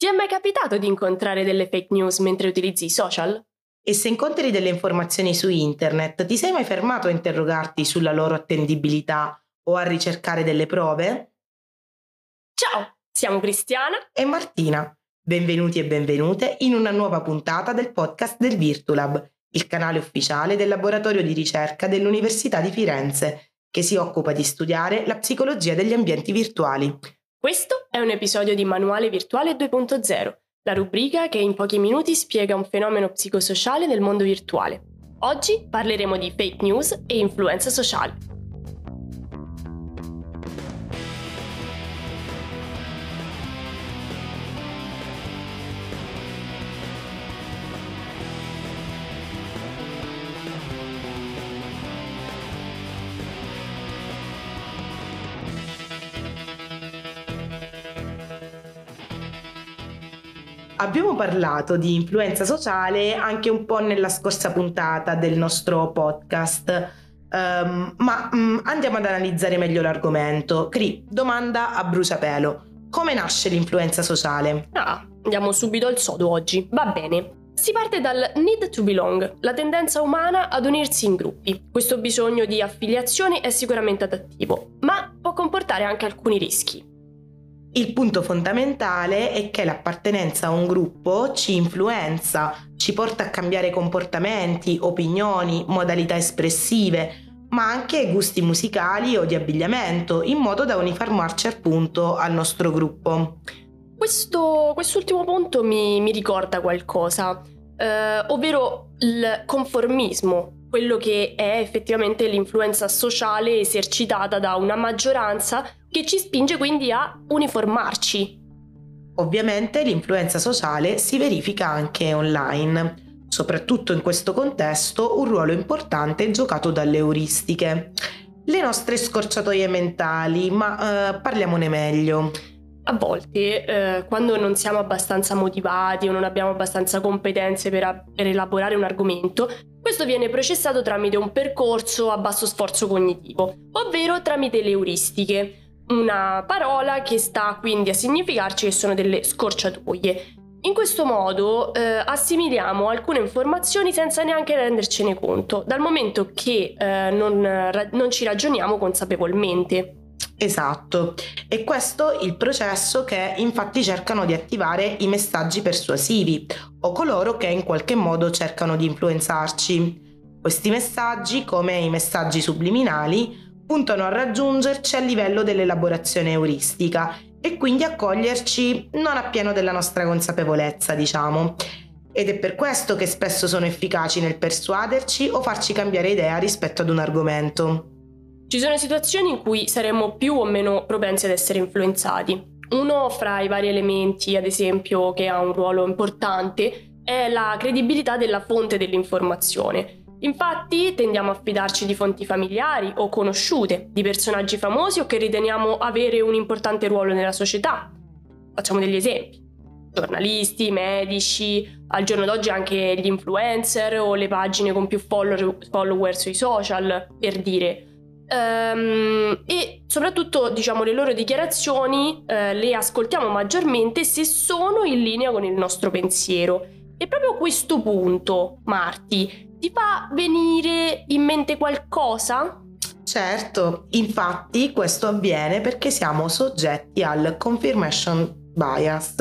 Ti è mai capitato di incontrare delle fake news mentre utilizzi i social? E se incontri delle informazioni su internet, ti sei mai fermato a interrogarti sulla loro attendibilità o a ricercare delle prove? Ciao, siamo Cristiana e Martina. Benvenuti e benvenute in una nuova puntata del podcast del Virtulab, il canale ufficiale del laboratorio di ricerca dell'Università di Firenze, che si occupa di studiare la psicologia degli ambienti virtuali. Questo è un episodio di Manuale Virtuale 2.0, la rubrica che in pochi minuti spiega un fenomeno psicosociale del mondo virtuale. Oggi parleremo di fake news e influenza sociale. Abbiamo parlato di influenza sociale anche un po' nella scorsa puntata del nostro podcast. Um, ma um, andiamo ad analizzare meglio l'argomento. Cri, domanda a bruciapelo. Come nasce l'influenza sociale? Ah, andiamo subito al sodo oggi. Va bene. Si parte dal need to belong, la tendenza umana ad unirsi in gruppi. Questo bisogno di affiliazione è sicuramente adattivo, ma può comportare anche alcuni rischi. Il punto fondamentale è che l'appartenenza a un gruppo ci influenza, ci porta a cambiare comportamenti, opinioni, modalità espressive, ma anche gusti musicali o di abbigliamento, in modo da uniformarci appunto al nostro gruppo. Questo, quest'ultimo punto mi, mi ricorda qualcosa, eh, ovvero il conformismo, quello che è effettivamente l'influenza sociale esercitata da una maggioranza che ci spinge quindi a uniformarci. Ovviamente l'influenza sociale si verifica anche online. Soprattutto in questo contesto un ruolo importante è giocato dalle euristiche. Le nostre scorciatoie mentali, ma eh, parliamone meglio. A volte, eh, quando non siamo abbastanza motivati o non abbiamo abbastanza competenze per, a- per elaborare un argomento, questo viene processato tramite un percorso a basso sforzo cognitivo, ovvero tramite le euristiche, una parola che sta quindi a significarci che sono delle scorciatoie. In questo modo eh, assimiliamo alcune informazioni senza neanche rendercene conto, dal momento che eh, non, ra- non ci ragioniamo consapevolmente. Esatto, e questo è il processo che infatti cercano di attivare i messaggi persuasivi o coloro che in qualche modo cercano di influenzarci. Questi messaggi, come i messaggi subliminali, puntano a raggiungerci a livello dell'elaborazione euristica e quindi a coglierci non appieno della nostra consapevolezza, diciamo. Ed è per questo che spesso sono efficaci nel persuaderci o farci cambiare idea rispetto ad un argomento. Ci sono situazioni in cui saremmo più o meno propensi ad essere influenzati. Uno fra i vari elementi, ad esempio, che ha un ruolo importante, è la credibilità della fonte dell'informazione. Infatti tendiamo a fidarci di fonti familiari o conosciute, di personaggi famosi o che riteniamo avere un importante ruolo nella società. Facciamo degli esempi. Giornalisti, medici, al giorno d'oggi anche gli influencer o le pagine con più follower, follower sui social, per dire. Um, e soprattutto diciamo le loro dichiarazioni uh, le ascoltiamo maggiormente se sono in linea con il nostro pensiero. E proprio a questo punto, Marti, ti fa venire in mente qualcosa? Certo, infatti questo avviene perché siamo soggetti al confirmation bias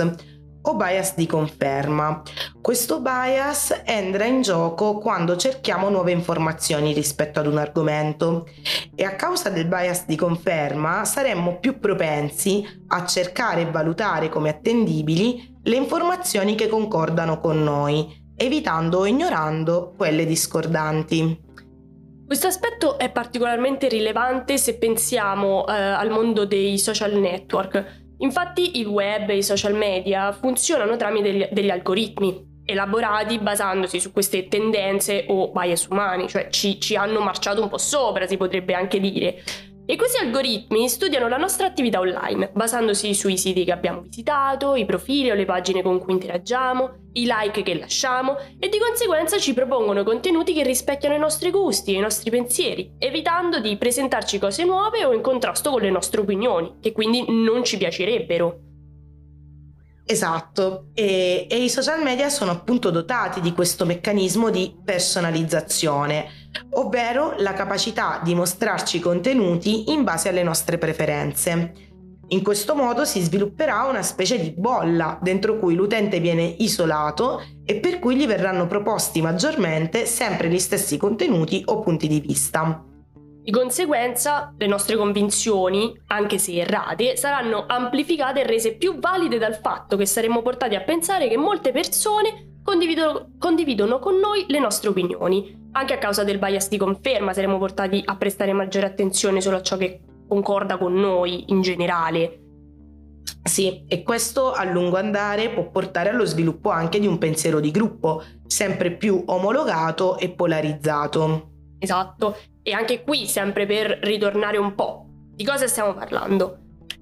o bias di conferma. Questo bias entra in gioco quando cerchiamo nuove informazioni rispetto ad un argomento e a causa del bias di conferma saremmo più propensi a cercare e valutare come attendibili le informazioni che concordano con noi, evitando o ignorando quelle discordanti. Questo aspetto è particolarmente rilevante se pensiamo eh, al mondo dei social network, Infatti il web e i social media funzionano tramite degli, algoritmi elaborati basandosi su queste tendenze o bias umani, cioè ci, ci hanno marciato un po' sopra, si potrebbe anche dire. E questi algoritmi studiano la nostra attività online, basandosi sui siti che abbiamo visitato, i profili o le pagine con cui interagiamo, i like che lasciamo e di conseguenza ci propongono contenuti che rispecchiano i nostri gusti e i nostri pensieri, evitando di presentarci cose nuove o in contrasto con le nostre opinioni, che quindi non ci piacerebbero. Esatto, e, e, i social media sono appunto dotati di questo meccanismo di personalizzazione, ovvero la capacità di mostrarci contenuti in base alle nostre preferenze. In questo modo si svilupperà una specie di bolla dentro cui l'utente viene isolato e per cui gli verranno proposti maggiormente sempre gli stessi contenuti o punti di vista. Di conseguenza, le nostre convinzioni, anche se errate, saranno amplificate e rese più valide dal fatto che saremo portati a pensare che molte persone condividono, condividono con noi le nostre opinioni. Anche a causa del bias di conferma saremo portati a prestare maggiore attenzione solo a ciò che concorda con noi in generale. Sì, e questo a lungo andare può portare allo sviluppo anche di un pensiero di gruppo, sempre più omologato e polarizzato. Esatto, e anche qui, sempre per ritornare un po', di cosa stiamo parlando?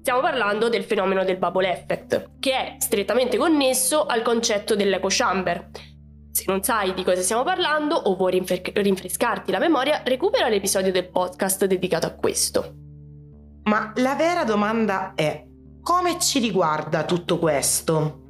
Stiamo parlando del fenomeno del bubble effect, che è strettamente connesso al concetto dell'echo chamber. Se non sai di cosa stiamo parlando o vuoi rinfre- rinfrescarti la memoria, recupera l'episodio del podcast dedicato a questo. Ma la vera domanda è, come ci riguarda tutto questo?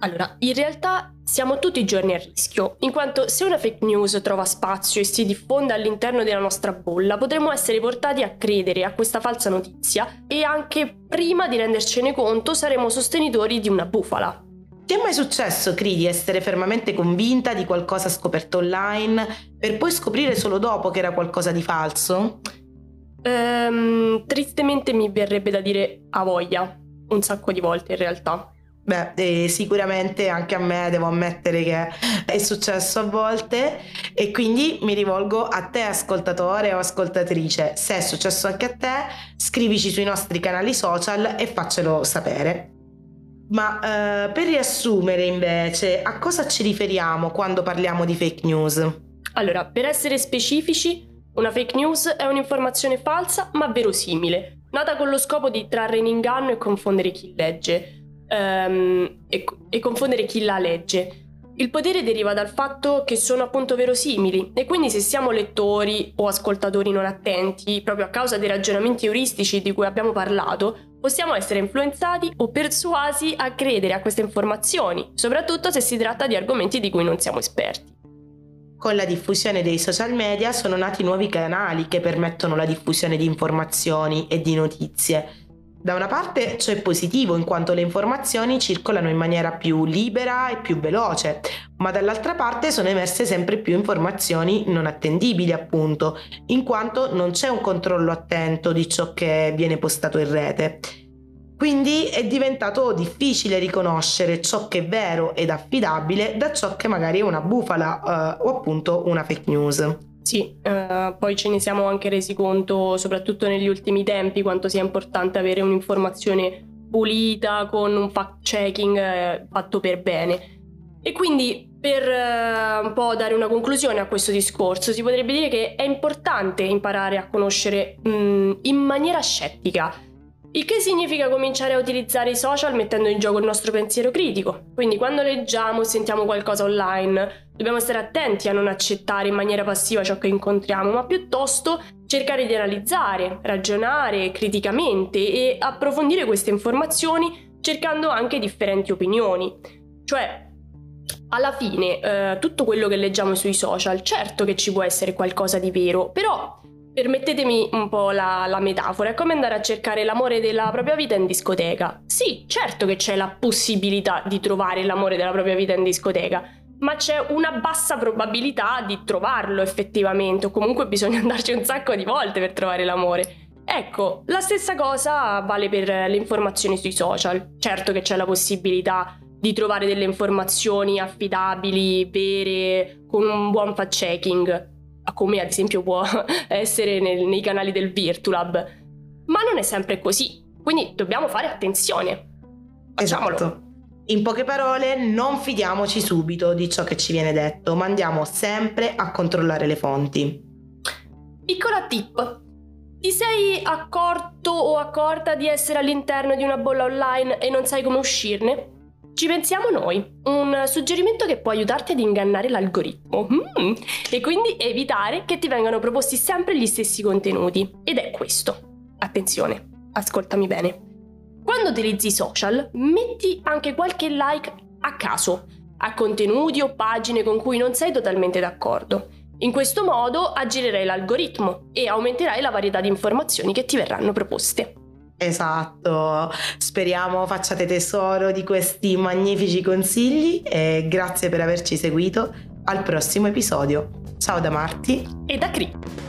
Allora, in realtà siamo tutti i giorni a rischio, in quanto se una fake news trova spazio e si diffonde all'interno della nostra bolla, potremmo essere portati a credere a questa falsa notizia e anche prima di rendercene conto saremo sostenitori di una bufala. Ti è mai successo, Cri, di essere fermamente convinta di qualcosa scoperto online per poi scoprire solo dopo che era qualcosa di falso? Ehm, tristemente mi verrebbe da dire a voglia, un sacco di volte in realtà. Beh, sicuramente anche a me devo ammettere che è successo a volte e quindi mi rivolgo a te ascoltatore o ascoltatrice. Se è successo anche a te, scrivici sui nostri canali social e faccelo sapere. Ma eh, per riassumere invece, a cosa ci riferiamo quando parliamo di fake news? Allora, per essere specifici, una fake news è un'informazione falsa ma verosimile, nata con lo scopo di trarre in inganno e confondere chi legge um, e, e confondere chi la legge. Il potere deriva dal fatto che sono appunto verosimili e quindi se siamo lettori o ascoltatori non attenti, proprio a causa dei ragionamenti euristici di cui abbiamo parlato, possiamo essere influenzati o persuasi a credere a queste informazioni, soprattutto se si tratta di argomenti di cui non siamo esperti. Con la diffusione dei social media sono nati nuovi canali che permettono la diffusione di informazioni e di notizie da una parte ciò è positivo in quanto le informazioni circolano in maniera più libera e più veloce, ma dall'altra parte sono emerse sempre più informazioni non attendibili appunto, in quanto non c'è un controllo attento di ciò che viene postato in rete. Quindi è diventato difficile riconoscere ciò che è vero ed affidabile da ciò che magari è una bufala uh, o appunto una fake news. Sì, eh, poi ce ne siamo anche resi conto, soprattutto negli ultimi tempi, quanto sia importante avere un'informazione pulita, con un fact-checking eh, fatto per bene. E quindi, per eh, un po' dare una conclusione a questo discorso, si potrebbe dire che è importante imparare a conoscere mh, mm, in maniera scettica il che significa cominciare a utilizzare i social mettendo in gioco il nostro pensiero critico. Quindi quando leggiamo o sentiamo qualcosa online, dobbiamo stare attenti a non accettare in maniera passiva ciò che incontriamo, ma piuttosto cercare di analizzare, ragionare criticamente e approfondire queste informazioni cercando anche differenti opinioni. Cioè, alla fine, eh, tutto quello che leggiamo sui social, certo che ci può essere qualcosa di vero, però Permettetemi un po' la, la, metafora, è come andare a cercare l'amore della propria vita in discoteca. Sì, certo che c'è la possibilità di trovare l'amore della propria vita in discoteca, ma c'è una bassa probabilità di trovarlo effettivamente, o comunque bisogna andarci un sacco di volte per trovare l'amore. Ecco, la stessa cosa vale per le informazioni sui social. Certo che c'è la possibilità di trovare delle informazioni affidabili, vere, con un buon fact checking come ad esempio può essere nel, nei canali del Virtulab. Ma non è sempre così, quindi dobbiamo fare attenzione. Facciamolo. Esatto. In poche parole, non fidiamoci subito di ciò che ci viene detto, ma andiamo sempre a controllare le fonti. Piccola tip. Ti sei accorto o accorta di essere all'interno di una bolla online e non sai come uscirne? Ci pensiamo noi, un suggerimento che può aiutarti ad ingannare l'algoritmo mm. e quindi evitare che ti vengano proposti sempre gli stessi contenuti. Ed è questo. Attenzione, ascoltami bene. Quando utilizzi i social, metti anche qualche like a caso a contenuti o pagine con cui non sei totalmente d'accordo. In questo modo aggirerai l'algoritmo e aumenterai la varietà di informazioni che ti verranno proposte. Esatto, speriamo facciate tesoro di questi magnifici consigli e grazie per averci seguito. Al prossimo episodio. Ciao da Marti e da Cri.